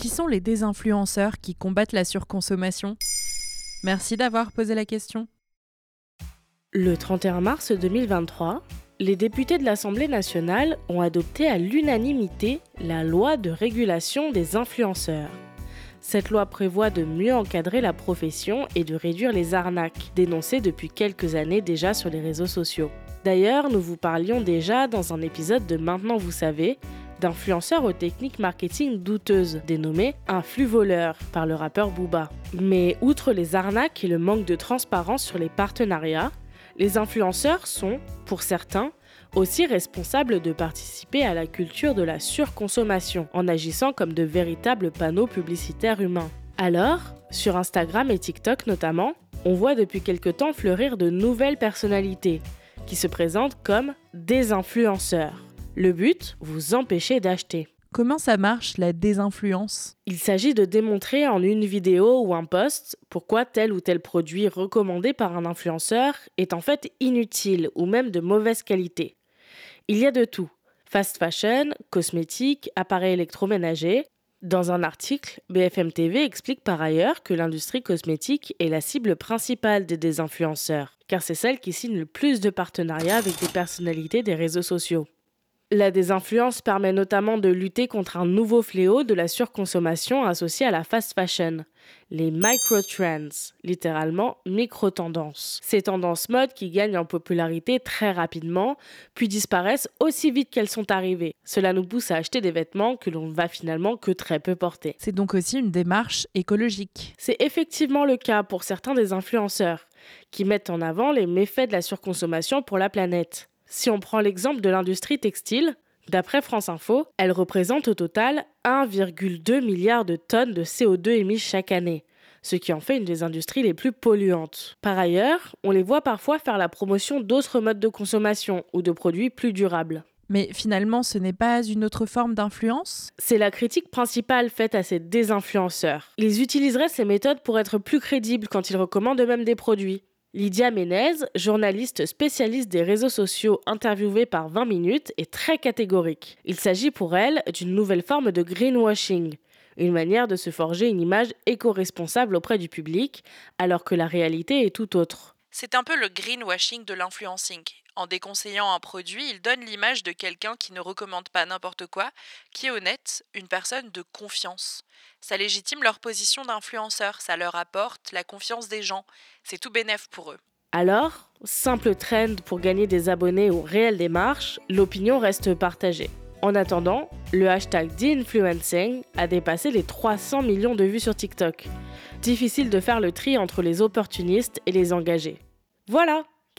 Qui sont les désinfluenceurs qui combattent la surconsommation? Merci d'avoir posé la question. Le 31 mars 2023, les députés de l'Assemblée nationale ont adopté à l'unanimité la loi de régulation des influenceurs. Cette loi prévoit de mieux encadrer la profession et de réduire les arnaques dénoncées depuis quelques années déjà sur les réseaux sociaux. D'ailleurs, nous vous parlions déjà dans un épisode de Maintenant vous savez d'influenceurs aux techniques marketing douteuses, dénommés un flux voleur par le rappeur Booba. Mais outre les arnaques et le manque de transparence sur les partenariats, les influenceurs sont, pour certains, aussi responsables de participer à la culture de la surconsommation en agissant comme de véritables panneaux publicitaires humains. Alors, sur Instagram et TikTok notamment, on voit depuis quelque temps fleurir de nouvelles personnalités qui se présentent comme des influenceurs. Le but, vous empêcher d'acheter. Comment ça marche la désinfluence? Il s'agit de démontrer en une vidéo ou un post pourquoi tel ou tel produit recommandé par un influenceur est en fait inutile ou même de mauvaise qualité. Il y a de tout. Fast fashion, cosmétiques, appareils électroménagers. Dans un article, BFM TV explique par ailleurs que l'industrie cosmétique est la cible principale des désinfluenceurs, car c'est celle qui signe le plus de partenariats avec des personnalités des réseaux sociaux. La désinfluence permet notamment de lutter contre un nouveau fléau de la surconsommation associé à la fast fashion, les microtrends, littéralement micro-tendances. Ces tendances mode qui gagnent en popularité très rapidement, puis disparaissent aussi vite qu'elles sont arrivées. Cela nous pousse à acheter des vêtements que l'on ne va finalement que très peu porter. C'est donc aussi une démarche écologique. C'est effectivement le cas pour certains des influenceurs, qui mettent en avant les méfaits de la surconsommation pour la planète. Si on prend l'exemple de l'industrie textile, d'après France Info, elle représente au total 1,2 milliard de tonnes de CO2 émises chaque année, ce qui en fait une des industries les plus polluantes. Par ailleurs, on les voit parfois faire la promotion d'autres modes de consommation ou de produits plus durables. Mais finalement, ce n'est pas une autre forme d'influence? C'est la critique principale faite à ces désinfluenceurs. Ils utiliseraient ces méthodes pour être plus crédibles quand ils recommandent eux-mêmes des produits. Lydia Ménez, journaliste spécialiste des réseaux sociaux interviewée par 20 minutes, est très catégorique. Il s'agit pour elle d'une nouvelle forme de greenwashing, une manière de se forger une image éco-responsable auprès du public, alors que la réalité est tout autre. C'est un peu le greenwashing de l'influencing. En déconseillant un produit, il donne l'image de quelqu'un qui ne recommande pas n'importe quoi, qui est honnête, une personne de confiance. Ça légitime leur position d'influenceur, ça leur apporte la confiance des gens. C'est tout bénéf pour eux. Alors, simple trend pour gagner des abonnés aux réelles démarches, l'opinion reste partagée. En attendant, le hashtag d'influencing a dépassé les 300 millions de vues sur TikTok. Difficile de faire le tri entre les opportunistes et les engagés. Voilà